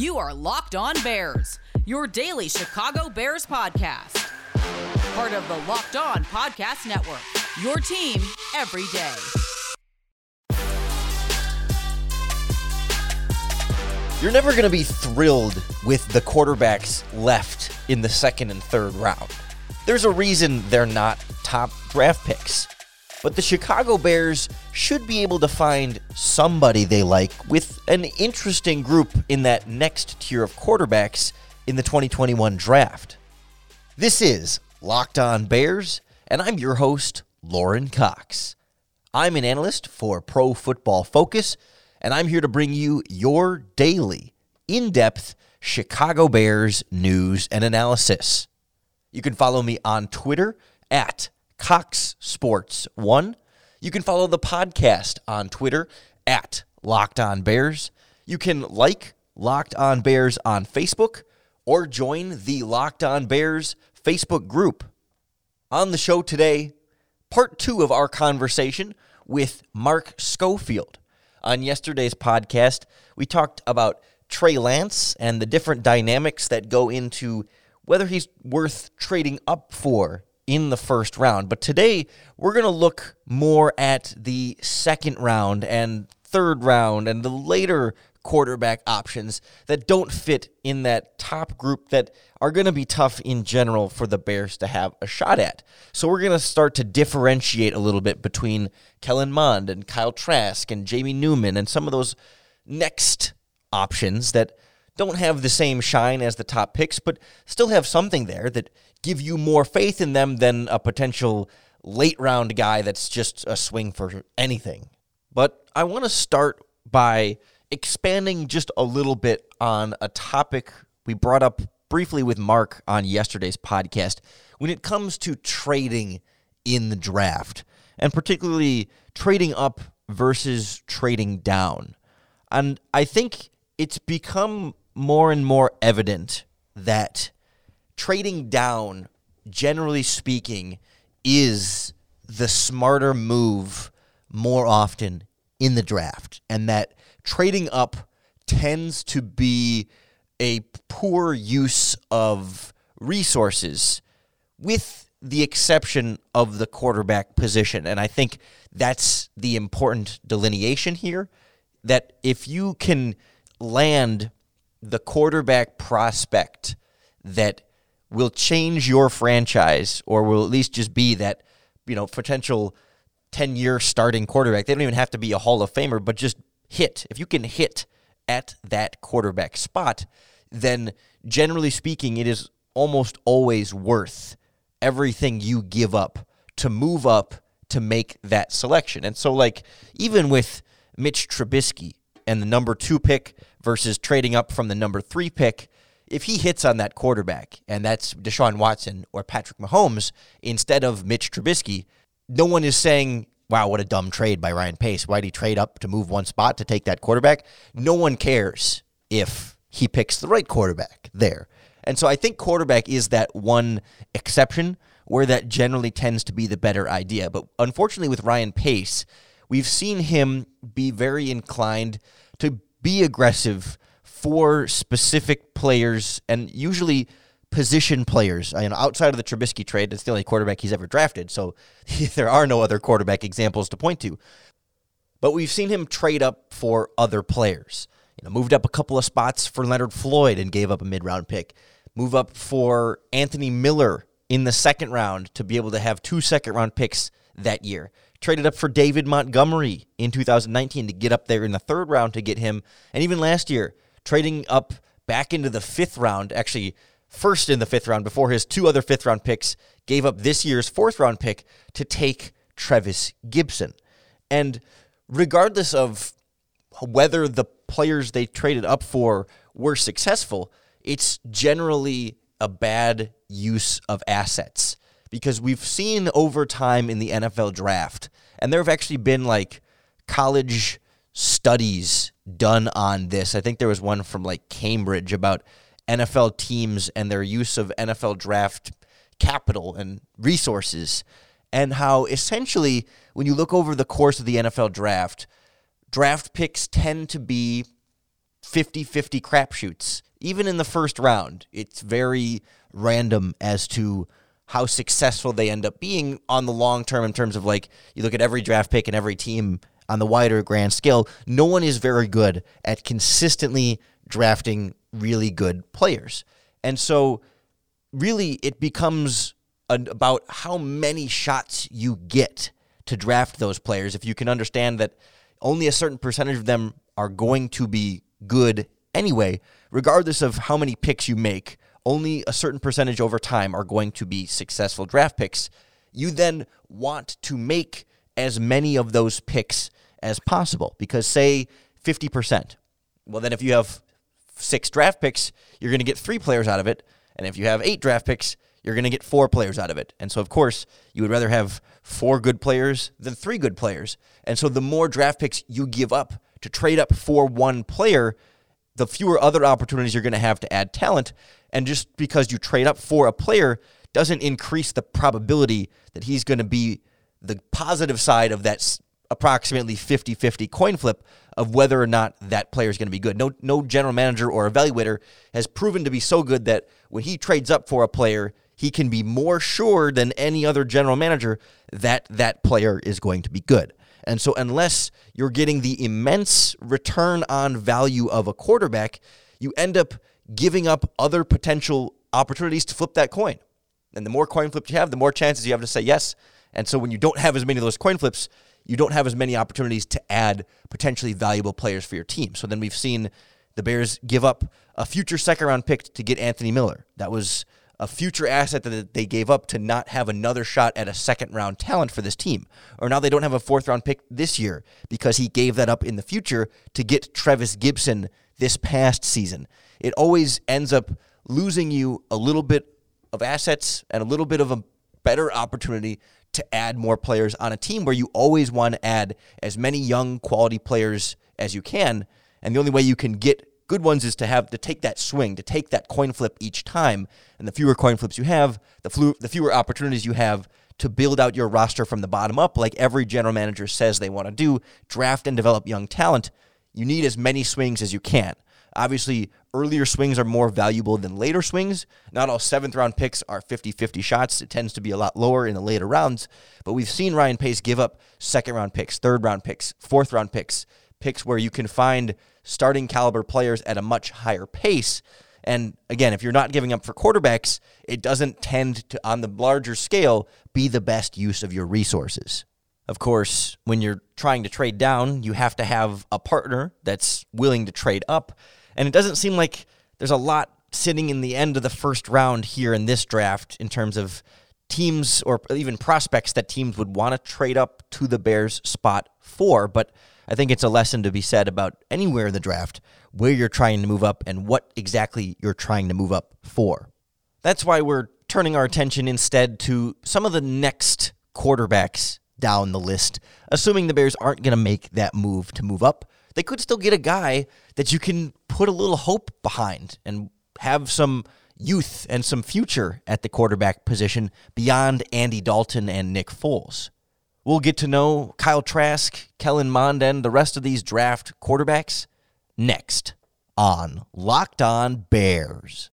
You are Locked On Bears, your daily Chicago Bears podcast. Part of the Locked On Podcast Network, your team every day. You're never going to be thrilled with the quarterbacks left in the second and third round. There's a reason they're not top draft picks. But the Chicago Bears should be able to find somebody they like with an interesting group in that next tier of quarterbacks in the 2021 draft. This is Locked On Bears, and I'm your host, Lorin Cox. I'm an analyst for Pro Football Focus, and I'm here to bring you your daily, in depth Chicago Bears news and analysis. You can follow me on Twitter at Cox Sports One. You can follow the podcast on Twitter at Locked On Bears. You can like Locked On Bears on Facebook or join the Locked On Bears Facebook group. On the show today, part two of our conversation with Mark Schofield. On yesterday's podcast, we talked about Trey Lance and the different dynamics that go into whether he's worth trading up for in the first round. But today, we're going to look more at the second round and third round and the later quarterback options that don't fit in that top group that are going to be tough in general for the Bears to have a shot at. So we're going to start to differentiate a little bit between Kellen Mond and Kyle Trask and Jamie Newman and some of those next options that don't have the same shine as the top picks, but still have something there that give you more faith in them than a potential late round guy that's just a swing for anything. But I want to start by expanding just a little bit on a topic we brought up briefly with Mark on yesterday's podcast when it comes to trading in the draft, and particularly trading up versus trading down. And I think it's become more and more evident that trading down, generally speaking, is the smarter move more often in the draft, and that trading up tends to be a poor use of resources, with the exception of the quarterback position. And I think that's the important delineation here that if you can land the quarterback prospect that will change your franchise or will at least just be that, you know, potential 10 year starting quarterback. They don't even have to be a Hall of Famer, but just hit. If you can hit at that quarterback spot, then generally speaking, it is almost always worth everything you give up to move up to make that selection. And so, like, even with Mitch Trubisky and the number two pick versus trading up from the number three pick, if he hits on that quarterback, and that's Deshaun Watson or Patrick Mahomes instead of Mitch Trubisky, no one is saying, wow, what a dumb trade by Ryan Pace. Why'd he trade up to move one spot to take that quarterback? No one cares if he picks the right quarterback there. And so I think quarterback is that one exception where that generally tends to be the better idea. But unfortunately, with Ryan Pace, we've seen him be very inclined to be aggressive for specific players and usually position players. Outside of the Trubisky trade, it's the only quarterback he's ever drafted, so there are no other quarterback examples to point to. But we've seen him trade up for other players. You know, moved up a couple of spots for Leonard Floyd and gave up a mid-round pick. Move up for Anthony Miller in the second round to be able to have two second-round picks that year. Traded up for David Montgomery in 2019 to get up there in the third round to get him. And even last year, trading up back into the fifth round, actually first in the fifth round before his two other fifth round picks gave up this year's fourth round pick to take Trevis Gipson. And regardless of whether the players they traded up for were successful, it's generally a bad use of assets because we've seen over time in the NFL draft, and there have actually been like college studies done on this. I think there was one from like Cambridge about NFL teams and their use of NFL draft capital and resources, and how essentially, when you look over the course of the NFL draft, draft picks tend to be 50 50 crapshoots. Even in the first round, it's very random as to how successful they end up being on the long term in terms of like you look at every draft pick and every team on the wider grand scale. No one is very good at consistently drafting really good players. And so, really, it becomes about how many shots you get to draft those players. If you can understand that only a certain percentage of them are going to be good anyway, regardless of how many picks you make, only a certain percentage over time are going to be successful draft picks. You then want to make as many of those picks as possible because, say, 50%. Well, then if you have six draft picks, you're going to get three players out of it. And if you have eight draft picks, you're going to get four players out of it. And so, of course, you would rather have four good players than three good players. And so, the more draft picks you give up to trade up for one player, the fewer other opportunities you're going to have to add talent. And just because you trade up for a player doesn't increase the probability that he's going to be the positive side of that approximately 50 50 coin flip of whether or not that player is going to be good. No, no general manager or evaluator has proven to be so good that when he trades up for a player, he can be more sure than any other general manager that that player is going to be good. And so, unless you're getting the immense return on value of a quarterback, you end up giving up other potential opportunities to flip that coin. And the more coin flips you have, the more chances you have to say yes. And so, when you don't have as many of those coin flips, you don't have as many opportunities to add potentially valuable players for your team. So then we've seen the Bears give up a future second round pick to get Anthony Miller. That was a future asset that they gave up to not have another shot at a second round talent for this team. Or now they don't have a fourth round pick this year because he gave that up in the future to get Trevis Gipson this past season. It always ends up losing you a little bit of assets and a little bit of a better opportunity to add more players on a team where you always want to add as many young quality players as you can. And the only way you can get good ones is to have to take that swing, to take that coin flip each time. And the fewer coin flips you have, the, flu- the fewer opportunities you have to build out your roster from the bottom up, like every general manager says they want to do, draft and develop young talent. You need as many swings as you can. Obviously, earlier swings are more valuable than later swings. Not all seventh round picks are 50 50 shots. It tends to be a lot lower in the later rounds. But we've seen Ryan Pace give up second round picks, third round picks, fourth round picks, picks where you can find starting caliber players at a much higher pace. And again, if you're not giving up for quarterbacks, it doesn't tend to, on the larger scale, be the best use of your resources. Of course, when you're trying to trade down, you have to have a partner that's willing to trade up. And it doesn't seem like there's a lot sitting in the end of the first round here in this draft in terms of teams or even prospects that teams would want to trade up to the Bears spot for. But I think it's a lesson to be said about anywhere in the draft where you're trying to move up and what exactly you're trying to move up for. That's why we're turning our attention instead to some of the next quarterbacks down the list, assuming the Bears aren't going to make that move to move up they could still get a guy that you can put a little hope behind and have some youth and some future at the quarterback position beyond Andy Dalton and Nick Foles. We'll get to know Kyle Trask, Kellen Mond, and the rest of these draft quarterbacks next on Locked On Bears.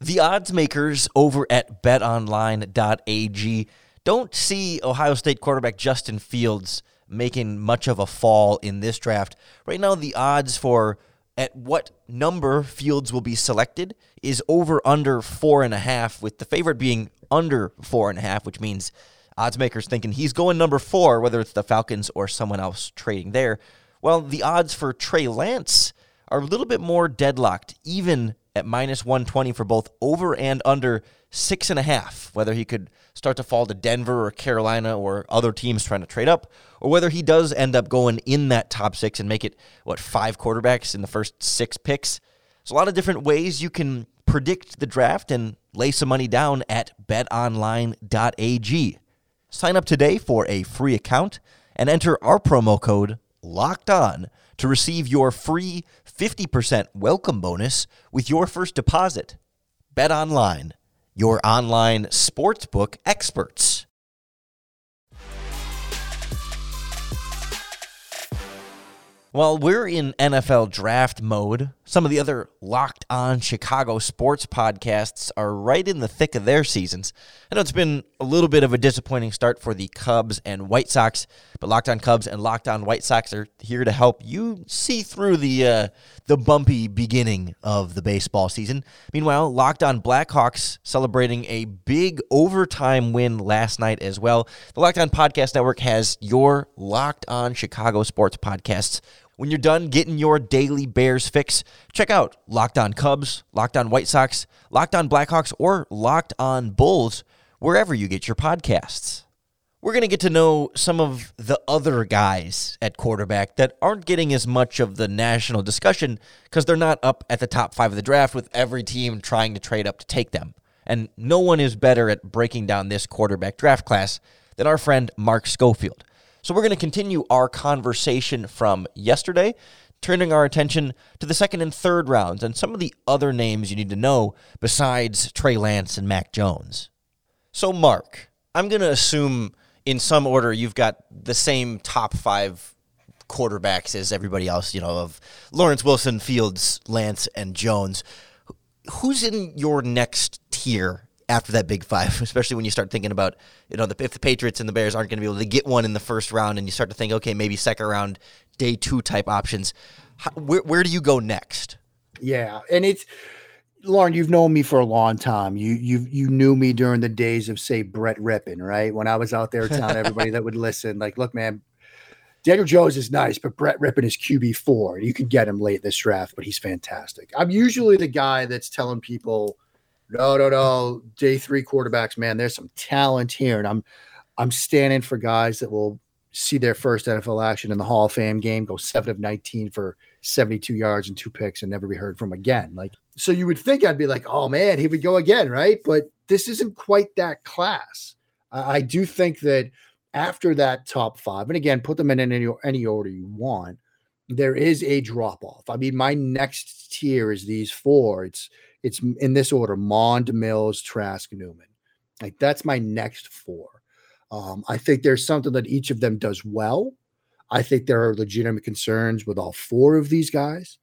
The odds makers over at betonline.ag don't see Ohio State quarterback Justin Fields making much of a fall in this draft. Right now, the odds for at what number Fields will be selected is over under four and a half, with the favorite being under four and a half, which means odds makers thinking he's going number four, whether it's the Falcons or someone else trading there. Well, the odds for Trey Lance are a little bit more deadlocked, even at minus 120 for both over and under six and a half, whether he could start to fall to Denver or Carolina or other teams trying to trade up, or whether he does end up going in that top six and make it, what, five quarterbacks in the first six picks. There's a lot of different ways you can predict the draft and lay some money down at betonline.ag. Sign up today for a free account and enter our promo code LOCKED ON to receive your free 50% welcome bonus with your first deposit. Bet online, your online sportsbook experts. While we're in NFL draft mode, some of the other locked on Chicago sports podcasts are right in the thick of their seasons. I know it's been a little bit of a disappointing start for the Cubs and White Sox, but Locked On Cubs and Locked On White Sox are here to help you see through the uh, the bumpy beginning of the baseball season. Meanwhile, Locked On Blackhawks celebrating a big overtime win last night as well. The Locked On Podcast Network has your Locked On Chicago sports podcasts when you're done getting your daily Bears fix, check out Locked On Cubs, Locked On White Sox, Locked On Blackhawks, or Locked On Bulls, wherever you get your podcasts. We're going to get to know some of the other guys at quarterback that aren't getting as much of the national discussion because they're not up at the top five of the draft with every team trying to trade up to take them. And no one is better at breaking down this quarterback draft class than our friend Mark Schofield. So we're going to continue our conversation from yesterday, turning our attention to the second and third rounds and some of the other names you need to know besides Trey Lance and Mac Jones. So, Mark, I'm going to assume in some order you've got the same top five quarterbacks as everybody else, you know, of Lawrence Wilson, Fields, Lance, and Jones. Who's in your next tier after that big five, especially when you start thinking about, you know, the, if the Patriots and the Bears aren't going to be able to get one in the first round and you start to think, okay, maybe second round, day two type options. How, where, where do you go next? Yeah. And it's, Lorin, you've known me for a long time. You you you knew me during the days of say Brett Rypien, right? When I was out there telling everybody that would listen, like, look, man, Daniel Jones is nice, but Brett Rypien is QB four. You could get him late this draft, but he's fantastic. I'm usually the guy that's telling people no, no, no. Day three quarterbacks, man, there's some talent here. And I'm I'm standing for guys that will see their first NFL action in the Hall of Fame game, go seven of 19 for 72 yards and two picks and never be heard from again. Like, so you would think I'd be like, oh man, he would go again, right? But this isn't quite that class. I, I do think that after that top five, and again, put them in any, any order you want, there is a drop off. I mean, my next tier is these four. It's it's in this order: Mond, Mills, Trask, Newman. Like that's my next four. Um, I think there's something that each of them does well. I think there are legitimate concerns with all four of these guys.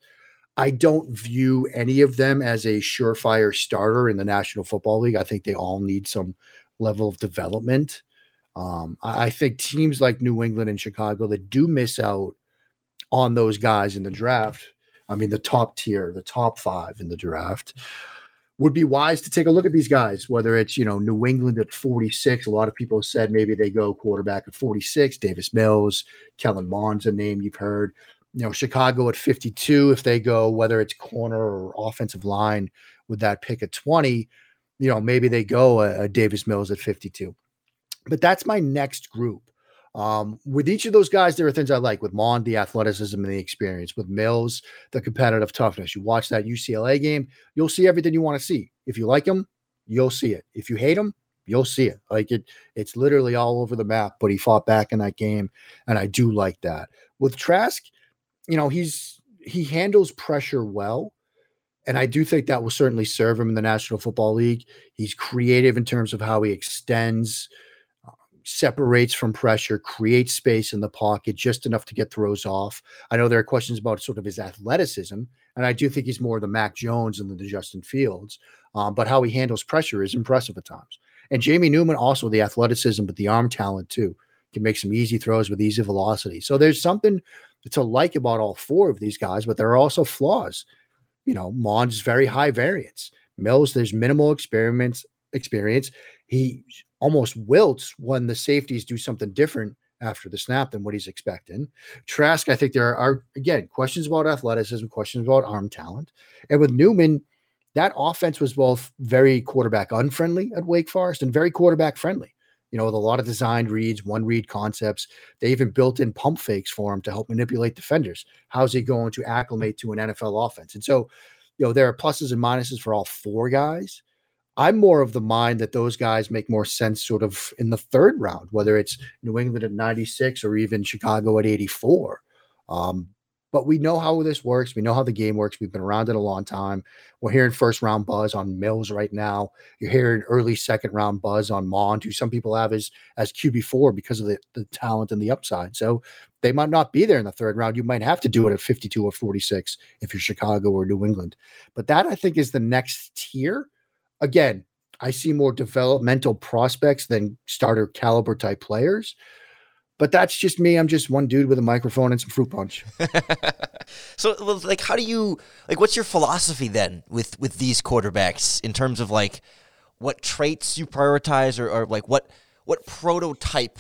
I don't view any of them as a surefire starter in the National Football League. I think they all need some level of development. Um, I, I think teams like New England and Chicago that do miss out on those guys in the draft I mean, the top tier, the top five in the draft, would be wise to take a look at these guys, whether it's, you know, New England at 46. A lot of people said maybe they go quarterback at 46, Davis Mills, Kellen Mond's a name you've heard. You know, Chicago at 52, if they go, whether it's corner or offensive line with that pick at 20, you know, maybe they go a, a Davis Mills at 52. But that's my next group. Um, with each of those guys, there are things I like. With Mond, the athleticism and the experience. With Mills, the competitive toughness. You watch that UCLA game, you'll see everything you want to see. If you like him, you'll see it. If you hate him, you'll see it. Like it, it's literally all over the map. But he fought back in that game, and I do like that. With Trask, you know, he's he handles pressure well. And I do think that will certainly serve him in the National Football League. He's creative in terms of how he extends separates from pressure, creates space in the pocket just enough to get throws off. I know there are questions about sort of his athleticism, and I do think he's more the Mac Jones than the Justin Fields. Um, but how he handles pressure is impressive at times. And Jamie Newman also the athleticism, but the arm talent too can make some easy throws with easy velocity. So there's something to like about all four of these guys, but there are also flaws. You know, Mond's very high variance. Mills, there's minimal experiments experience. He almost wilts when the safeties do something different after the snap than what he's expecting. Trask, I think there are again questions about athleticism, questions about arm talent, and with Newman, that offense was both very quarterback unfriendly at Wake Forest and very quarterback friendly. You know, with a lot of designed reads, one read concepts. They even built in pump fakes for him to help manipulate defenders. How's he going to acclimate to an NFL offense? And so, you know, there are pluses and minuses for all four guys. I'm more of the mind that those guys make more sense sort of in the third round, whether it's New England at 96 or even Chicago at 84. Um, but we know how this works. We know how the game works. We've been around it a long time. We're hearing first round buzz on Mills right now. You're hearing early second round buzz on Mond, who some people have as as QB4 because of the, the talent and the upside. So they might not be there in the third round. You might have to do it at 52 or 46 if you're Chicago or New England. But that I think is the next tier. Again, I see more developmental prospects than starter caliber type players. But that's just me. I'm just one dude with a microphone and some fruit punch. so, like, how do you like? What's your philosophy then with with these quarterbacks in terms of like what traits you prioritize, or, or like what what prototype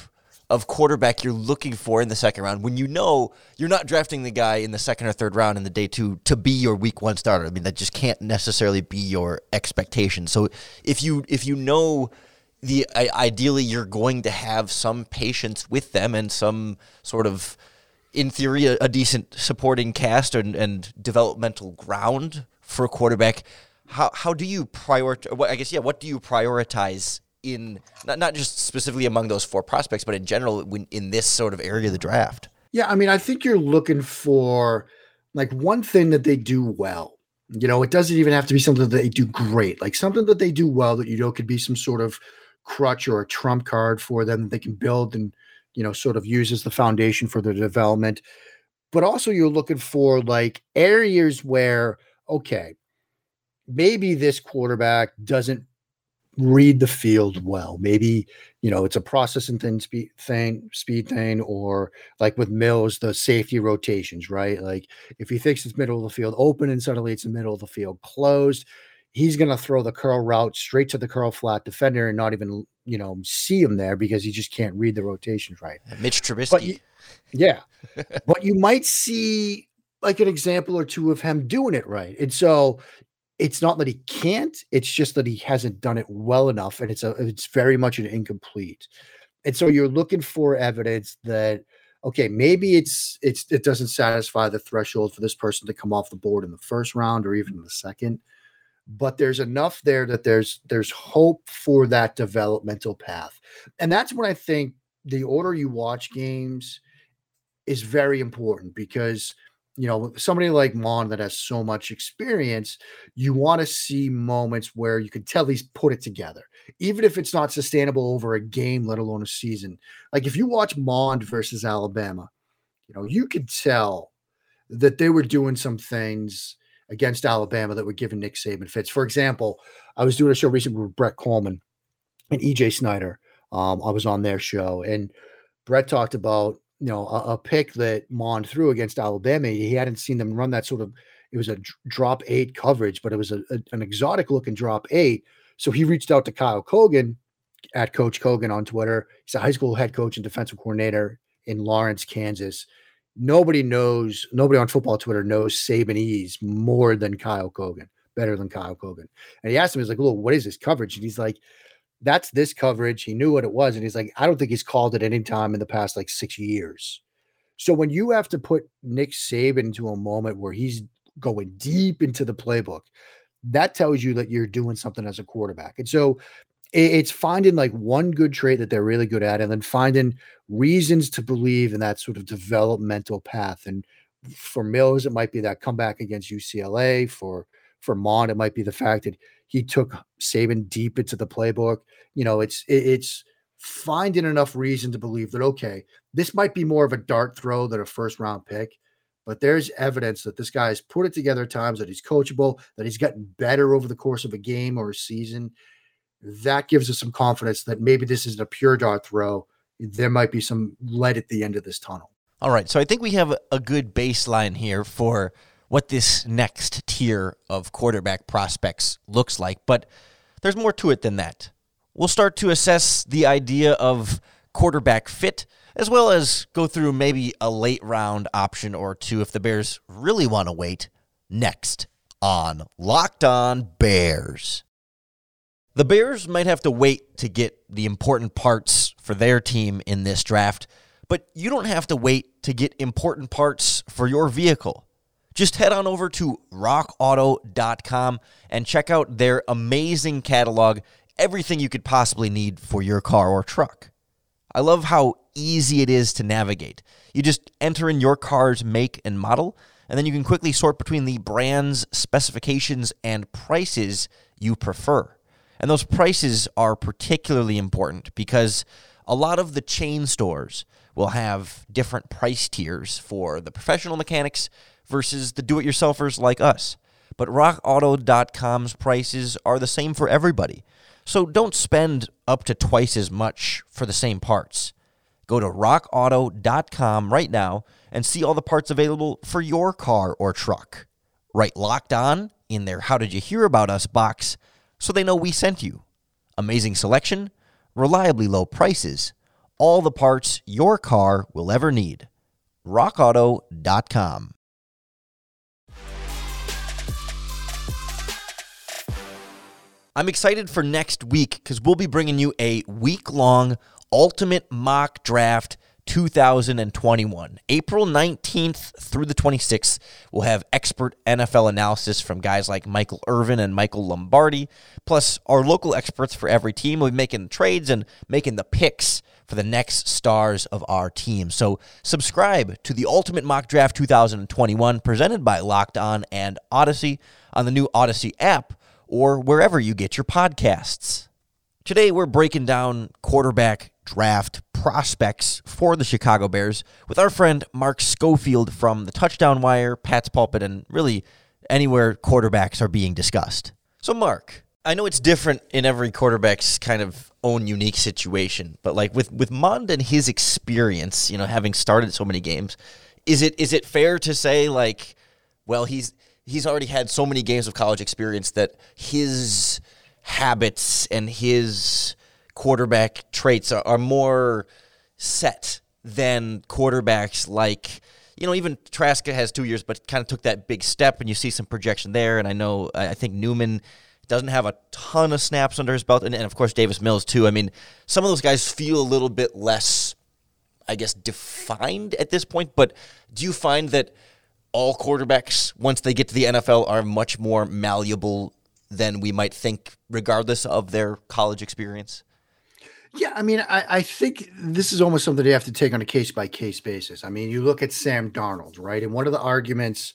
of quarterback you're looking for in the second round when you know you're not drafting the guy in the second or third round in the day two to be your week one starter. I mean, that just can't necessarily be your expectation. So if you if you know the ideally you're going to have some patience with them and some sort of in theory a, a decent supporting cast and, and developmental ground for a quarterback how how do you prioritize I guess yeah what do you prioritize in not, not just specifically among those four prospects, but in general when, in this sort of area of the draft? Yeah, I mean, I think you're looking for like one thing that they do well. You know, it doesn't even have to be something that they do great, like something that they do well that you know could be some sort of crutch or a trump card for them that they can build and you know sort of use as the foundation for their development. But also, you're looking for like areas where okay, maybe this quarterback doesn't read the field well. Maybe you know it's a processing thing, speed thing, speed thing, or like with Mills, the safety rotations, right? Like if he thinks it's middle of the field open and suddenly it's the middle of the field closed, he's going to throw the curl route straight to the curl flat defender and not even you know see him there because he just can't read the rotations right. Uh, Mitch Trubisky, you, yeah, but you might see like an example or two of him doing it right, and so it's not that he can't it's just that he hasn't done it well enough and it's a it's very much an incomplete. And so you're looking for evidence that okay maybe it's it's it doesn't satisfy the threshold for this person to come off the board in the first round or even in the second but there's enough there that there's there's hope for that developmental path. And that's when i think the order you watch games is very important because you know, somebody like Mond that has so much experience, you want to see moments where you can tell he's put it together, even if it's not sustainable over a game, let alone a season. Like if you watch Mond versus Alabama, you know, you could tell that they were doing some things against Alabama that were giving Nick Saban fits. For example, I was doing a show recently with Brett Kollmann and EJ Snyder. Um, I was on their show, and Brett talked about you know a, a, pick that Mond threw against Alabama. He hadn't seen them run that sort of. It was a drop eight coverage, but it was a, a, an exotic looking drop eight. So he reached out to Kyle Kogan at Coach Kogan on Twitter. He's a high school head coach and defensive coordinator in Lawrence, Kansas. Nobody knows, nobody on football Twitter knows Sabanese more than Kyle Kogan, better than Kyle Kogan. And he asked him, he's like, "Look, what is this coverage?" And he's like, that's this coverage. He knew what it was. And he's like, I don't think he's called it any time in the past like six years. So when you have to put Nick Saban into a moment where he's going deep into the playbook, that tells you that you're doing something as a quarterback. And so it's finding like one good trait that they're really good at and then finding reasons to believe in that sort of developmental path. And for Mills, it might be that comeback against UCLA. For for Mond, it might be the fact that he took Saban deep into the playbook. You know, it's it, it's finding enough reason to believe that okay, this might be more of a dart throw than a first round pick, but there's evidence that this guy's put it together times that he's coachable, that he's gotten better over the course of a game or a season. That gives us some confidence that maybe this isn't a pure dart throw. There might be some light at the end of this tunnel. All right, so I think we have a good baseline here for what this next tier of quarterback prospects looks like, but there's more to it than that. We'll start to assess the idea of quarterback fit, as well as go through maybe a late round option or two if the Bears really want to wait. Next on Locked On Bears. The Bears might have to wait to get the important parts for their team in this draft, but you don't have to wait to get important parts for your vehicle. Just head on over to rockauto.com and check out their amazing catalog, everything you could possibly need for your car or truck. I love how easy it is to navigate. You just enter in your car's make and model, and then you can quickly sort between the brands, specifications, and prices you prefer. And those prices are particularly important because a lot of the chain stores will have different price tiers for the professional mechanics versus the do it yourselfers like us. But rockauto.com's prices are the same for everybody. So don't spend up to twice as much for the same parts. Go to rockauto.com right now and see all the parts available for your car or truck. Write locked on in their How Did You Hear About Us box so they know we sent you. Amazing selection, reliably low prices, all the parts your car will ever need. RockAuto.com. I'm excited for next week because we'll be bringing you a week long ultimate mock draft 2021. April 19th through the 26th, we'll have expert NFL analysis from guys like Michael Irvin and Michael Lombardi, plus our local experts for every team. We'll be making trades and making the picks for the next stars of our team. So subscribe to the Ultimate Mock Draft 2021 presented by Locked On and Odyssey on the new Odyssey app or wherever you get your podcasts. Today, we're breaking down quarterback draft prospects for the Chicago Bears with our friend Mark Schofield from the Touchdown Wire, Pat's Pulpit, and really anywhere quarterbacks are being discussed. So, Mark, I know it's different in every quarterback's kind of own unique situation, but like with with Mond and his experience, you know, having started so many games, is it is it fair to say like, well, he's he's already had so many games of college experience that his habits and his quarterback traits are, are more set than quarterbacks like you know even Trask has two years but kind of took that big step and you see some projection there and I know I think Newman doesn't have a ton of snaps under his belt and, and of course Davis Mills too. I mean some of those guys feel a little bit less I guess defined at this point but do you find that all quarterbacks once they get to the NFL are much more malleable than we might think regardless of their college experience yeah, I mean, I, I think this is almost something you have to take on a case by case basis. I mean, you look at Sam Darnold, right? And one of the arguments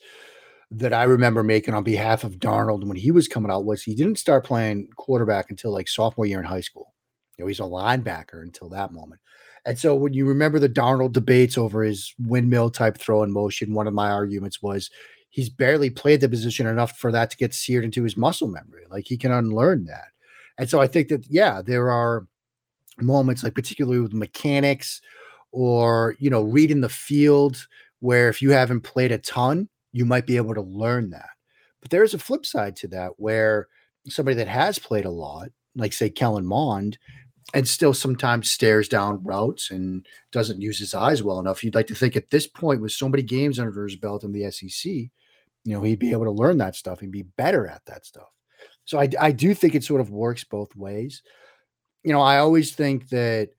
that I remember making on behalf of Darnold when he was coming out was he didn't start playing quarterback until like sophomore year in high school. You know, he's a linebacker until that moment. And so when you remember the Darnold debates over his windmill type throw in motion, one of my arguments was he's barely played the position enough for that to get seared into his muscle memory. Like he can unlearn that. And so I think that, yeah, there are moments, like particularly with mechanics or, you know, reading the field, where if you haven't played a ton, you might be able to learn that. But there's a flip side to that where somebody that has played a lot, like say Kellen Mond, and still sometimes stares down routes and doesn't use his eyes well enough. You'd like to think at this point, with so many games under his belt in the SEC, you know, he'd be able to learn that stuff and be better at that stuff. So I, I do think it sort of works both ways you know, I always think that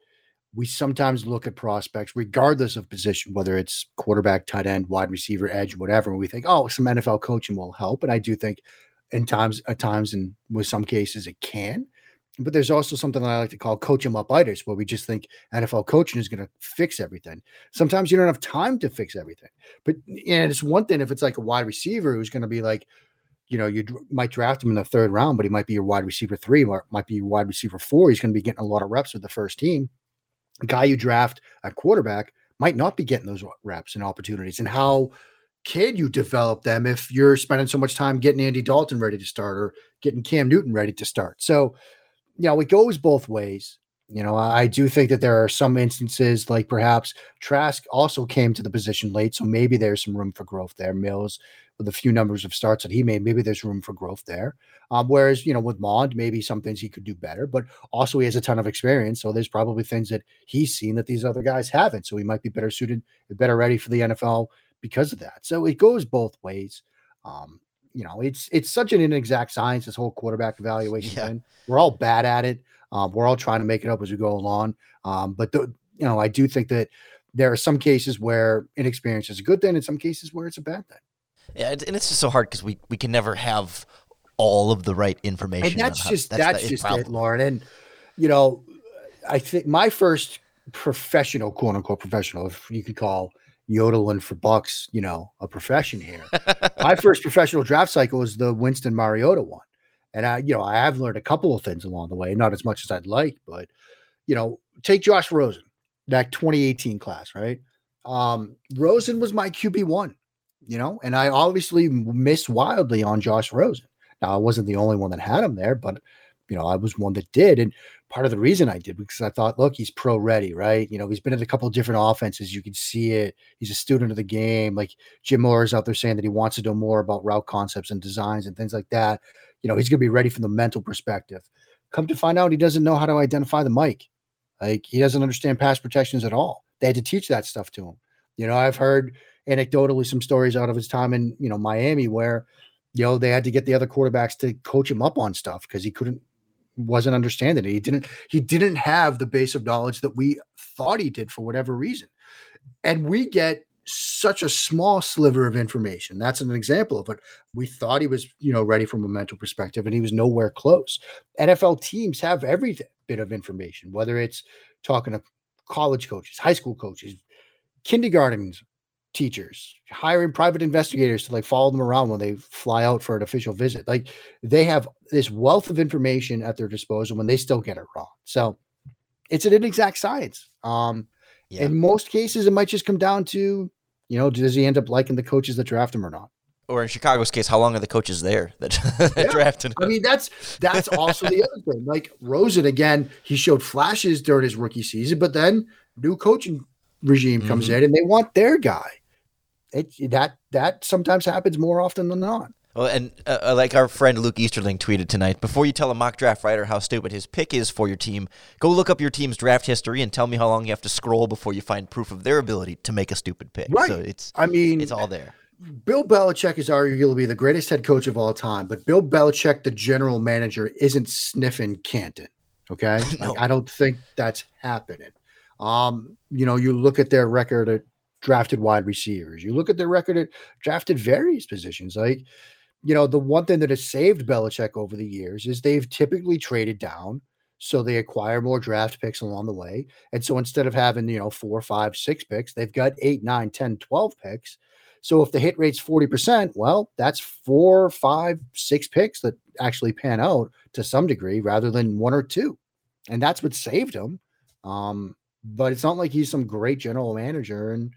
we sometimes look at prospects, regardless of position, whether it's quarterback, tight end, wide receiver, edge, whatever. And we think, oh, some NFL coaching will help. And I do think in times, at times, and with some cases, it can. But there's also something that I like to call coach em up itis, where we just think NFL coaching is going to fix everything. Sometimes you don't have time to fix everything. But and it's one thing if it's like a wide receiver who's going to be like, you know, you might draft him in the third round, but he might be your wide receiver three, or might be your wide receiver four. He's going to be getting a lot of reps with the first team. The guy you draft at quarterback might not be getting those reps and opportunities. And how can you develop them if you're spending so much time getting Andy Dalton ready to start or getting Cam Newton ready to start? So, you know, it goes both ways. You know, I do think that there are some instances like perhaps Trask also came to the position late, so maybe there's some room for growth there. Mills with a few numbers of starts that he made, maybe there's room for growth there. Um, whereas, you know, with Mond, maybe some things he could do better, but also he has a ton of experience. So there's probably things that he's seen that these other guys haven't. So he might be better suited, better ready for the NFL because of that. So it goes both ways. Um, you know, it's it's such an inexact science, this whole quarterback evaluation yeah. thing. We're all bad at it. Um, we're all trying to make it up as we go along. Um, but the, you know, I do think that there are some cases where inexperience is a good thing, and some cases where it's a bad thing. Yeah, and it's just so hard because we we can never have all of the right information. And that's just how, that's, that's just problem. it, Lorin. And you know, I think my first professional, quote unquote professional, if you could call yodeling for bucks, you know, a profession here. My first professional draft cycle was the Winston Mariota one. And I, you know, I have learned a couple of things along the way, not as much as I'd like, but you know, take Josh Rosen, that 2018 class, right? Um, Rosen was my QB one, you know, and I obviously missed wildly on Josh Rosen. Now I wasn't the only one that had him there, but you know, I was one that did. And part of the reason I did because I thought, look, he's pro ready, right? You know, he's been in a couple of different offenses. You can see it. He's a student of the game. Like Jim Mora is out there saying that he wants to know more about route concepts and designs and things like that. You know, he's going to be ready from the mental perspective. Come to find out, he doesn't know how to identify the mic. Like he doesn't understand pass protections at all. They had to teach that stuff to him. You know, I've heard anecdotally some stories out of his time in, you know, Miami where, you know, they had to get the other quarterbacks to coach him up on stuff because he couldn't wasn't understanding it. He didn't he didn't have the base of knowledge that we thought he did for whatever reason. And we get such a small sliver of information. That's an example of it. We thought he was, you know, ready from a mental perspective and he was nowhere close. NFL teams have every bit of information, whether it's talking to college coaches, high school coaches, kindergartens, teachers, hiring private investigators to like follow them around when they fly out for an official visit. Like they have this wealth of information at their disposal when they still get it wrong. So it's an inexact science. Um, yeah. in most cases, it might just come down to, you know, does he end up liking the coaches that draft him or not? Or in Chicago's case, how long are the coaches there that, that yeah. drafted him? I mean, that's that's also the other thing. Like Rosen, again, he showed flashes during his rookie season, but then new coaching regime comes mm-hmm. in and they want their guy it that that sometimes happens more often than not. Well, and uh, uh, like our friend Luke Easterling tweeted tonight, before you tell a mock draft writer how stupid his pick is for your team, go look up your team's draft history and tell me how long you have to scroll before you find proof of their ability to make a stupid pick. Right. So it's I mean it's all there. Bill Belichick is arguably the greatest head coach of all time, but Bill Belichick, the general manager, isn't sniffing Canton. Okay. no. like, I don't think that's happening. Um, you know, you look at their record at drafted wide receivers. You look at their record at drafted various positions. Like, you know, the one thing that has saved Belichick over the years is they've typically traded down. So they acquire more draft picks along the way. And so instead of having, you know, four, five, six picks, they've got eight, nine, 10, 12 picks. So if the hit rate's 40%, well, that's four, five, six picks that actually pan out to some degree rather than one or two. And that's what saved him. Um, but it's not like he's some great general manager. And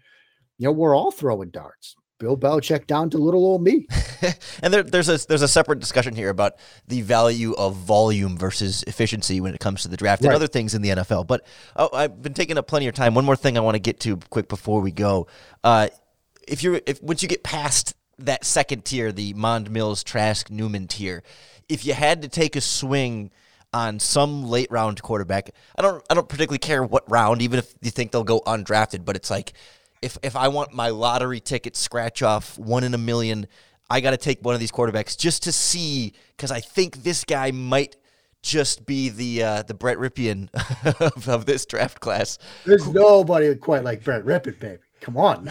you know, we're all throwing darts. Bill Belichick down to little old me. and there, there's a there's a separate discussion here about the value of volume versus efficiency when it comes to the draft right. and other things in the NFL. But oh, I've been taking up plenty of time. One more thing I want to get to quick before we go. Uh, if you're if once you get past that second tier, the Mond Mills Trask Newman tier, if you had to take a swing on some late round quarterback, I don't I don't particularly care what round, even if you think they'll go undrafted, but it's like if if I want my lottery ticket scratch off one in a million, I got to take one of these quarterbacks just to see because I think this guy might just be the uh, the Brett Rypien of, of, this draft class. There's nobody quite like Brett Rypien, baby. Come on.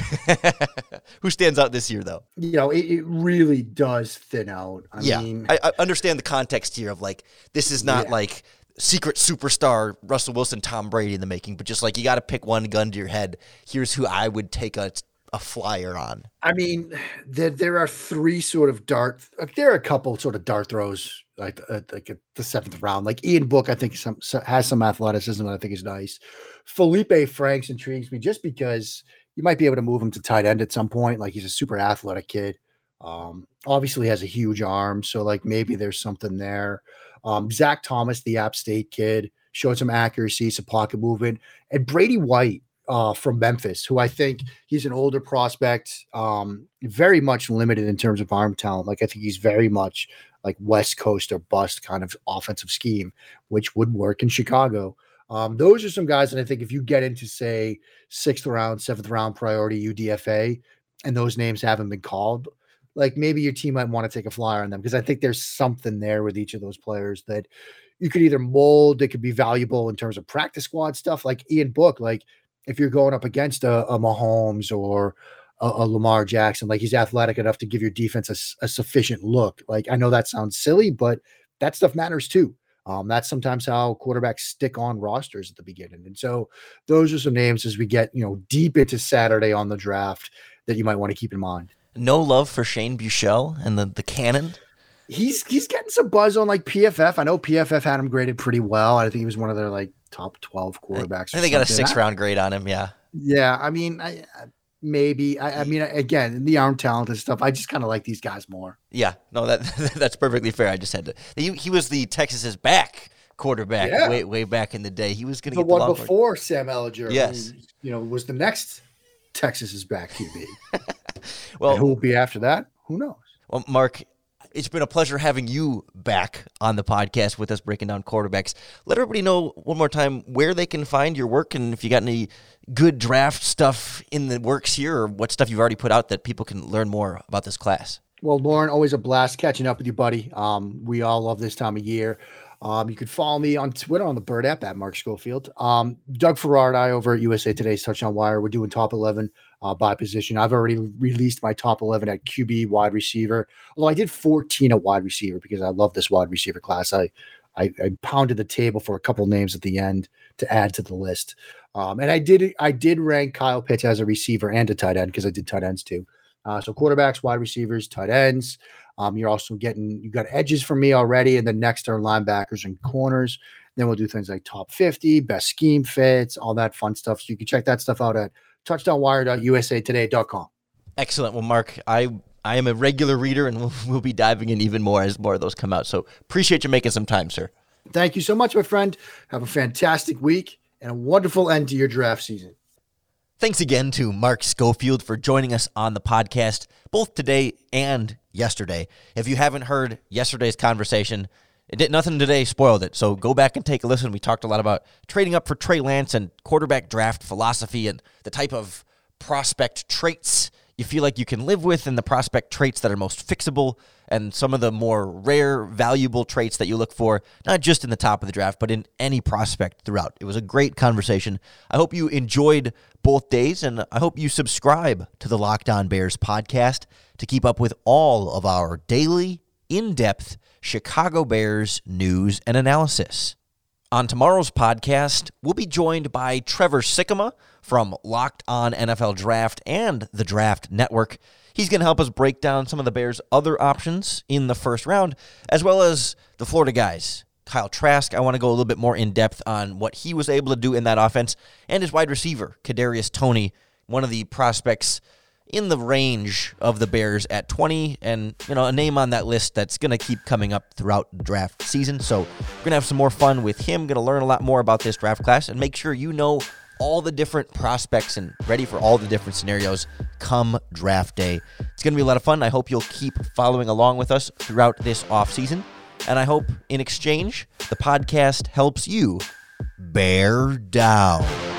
Who stands out this year, though? You know, it, it really does thin out. I yeah, mean, I, I, understand the context here of like this is not yeah. like secret superstar Russell Wilson, Tom Brady in the making, but just like you got to pick one gun to your head. Here's who I would take a a flyer on. I mean, there there are three sort of dart. There are a couple sort of dart throws like uh, like the seventh round. Like Ian Book, I think some has some athleticism that I think is nice. Felipe Franks intrigues me just because you might be able to move him to tight end at some point. Like he's a super athletic kid. Um, obviously has a huge arm, so like maybe there's something there. Um, Zach Thomas, the App State kid, showed some accuracy, some pocket movement, and Brady White uh, from Memphis, who I think he's an older prospect, um, very much limited in terms of arm talent. Like I think he's very much like West Coast or bust kind of offensive scheme, which would work in Chicago. Um, those are some guys that I think if you get into say sixth round, seventh round priority UDFA, and those names haven't been called, like maybe your team might want to take a flyer on them because I think there's something there with each of those players that you could either mold, they could be valuable in terms of practice squad stuff, like Ian Book. Like if you're going up against a, a Mahomes or a, a, Lamar Jackson, like he's athletic enough to give your defense a, a, sufficient look. Like I know that sounds silly, but that stuff matters too. Um, that's sometimes how quarterbacks stick on rosters at the beginning. And so those are some names as we get, you know, deep into Saturday on the draft that you might want to keep in mind. No love for Shane Buechele and the, the cannon. He's he's getting some buzz on like PFF. I know PFF had him graded pretty well. I think he was one of their like top 12 quarterbacks. I think they got a six round grade on him. Yeah. Yeah. I mean, I, maybe. I, I, mean, again, the arm talent and stuff. I just kind of like these guys more. Yeah, no, that that's perfectly fair. I just had to. He, he was the Texas's back quarterback yeah. way way back in the day. He was going to get the one before Sam Ehlinger. Yes, who, you know, was the next Texas's back QB. well, and who will be after that? Who knows? Well, Mark, it's been a pleasure having you back on the podcast with us breaking down quarterbacks. Let everybody know one more time where they can find your work and if you got any good draft stuff in the works here or what stuff you've already put out that people can learn more about this class. Well, Lorin, always a blast catching up with you, buddy. Um, we all love this time of year. Um, you can follow me on Twitter on the Bird app at Mark Schofield. Um, Doug Farrar and I over at USA Today's Touchdown Wire, we're doing top 11 uh, by position. I've already released my top 11 at QB wide receiver. Although I did 14 at wide receiver because I love this wide receiver class. I, I, I pounded the table for a couple names at the end to add to the list. Um, and I did I did rank Kyle Pitts as a receiver and a tight end because I did tight ends too. Uh, so quarterbacks, wide receivers, tight ends. Um, you're also getting you got edges from me already, and then next are linebackers and corners. Then we'll do things like top 50, best scheme fits, all that fun stuff. So you can check that stuff out at touchdownwire.usatoday.com. Excellent. Well, Mark, I I am a regular reader, and we'll, we'll be diving in even more as more of those come out. So appreciate you making some time, sir. Thank you so much, my friend. Have a fantastic week and a wonderful end to your draft season. Thanks again to Mark Schofield for joining us on the podcast, both today and yesterday. If you haven't heard yesterday's conversation, it did nothing today spoiled it. So go back and take a listen. We talked a lot about trading up for Trey Lance and quarterback draft philosophy and the type of prospect traits you feel like you can live with and the prospect traits that are most fixable and some of the more rare, valuable traits that you look for, not just in the top of the draft, but in any prospect throughout. It was a great conversation. I hope you enjoyed both days, and I hope you subscribe to the Locked On Bears podcast to keep up with all of our daily, in depth Chicago Bears news and analysis. On tomorrow's podcast, we'll be joined by Trevor Sikkema from Locked On NFL Draft and the Draft Network. He's going to help us break down some of the Bears' other options in the first round, as well as the Florida guys. Kyle Trask, I want to go a little bit more in depth on what he was able to do in that offense, and his wide receiver, Kadarius Toney, one of the prospects in the range of the Bears at 20, and you know a name on that list that's going to keep coming up throughout draft season. So we're going to have some more fun with him. Going to learn a lot more about this draft class, and make sure you know all the different prospects and ready for all the different scenarios come draft day. It's going to be a lot of fun. I hope you'll keep following along with us throughout this off season, and I hope in exchange the podcast helps you bear down.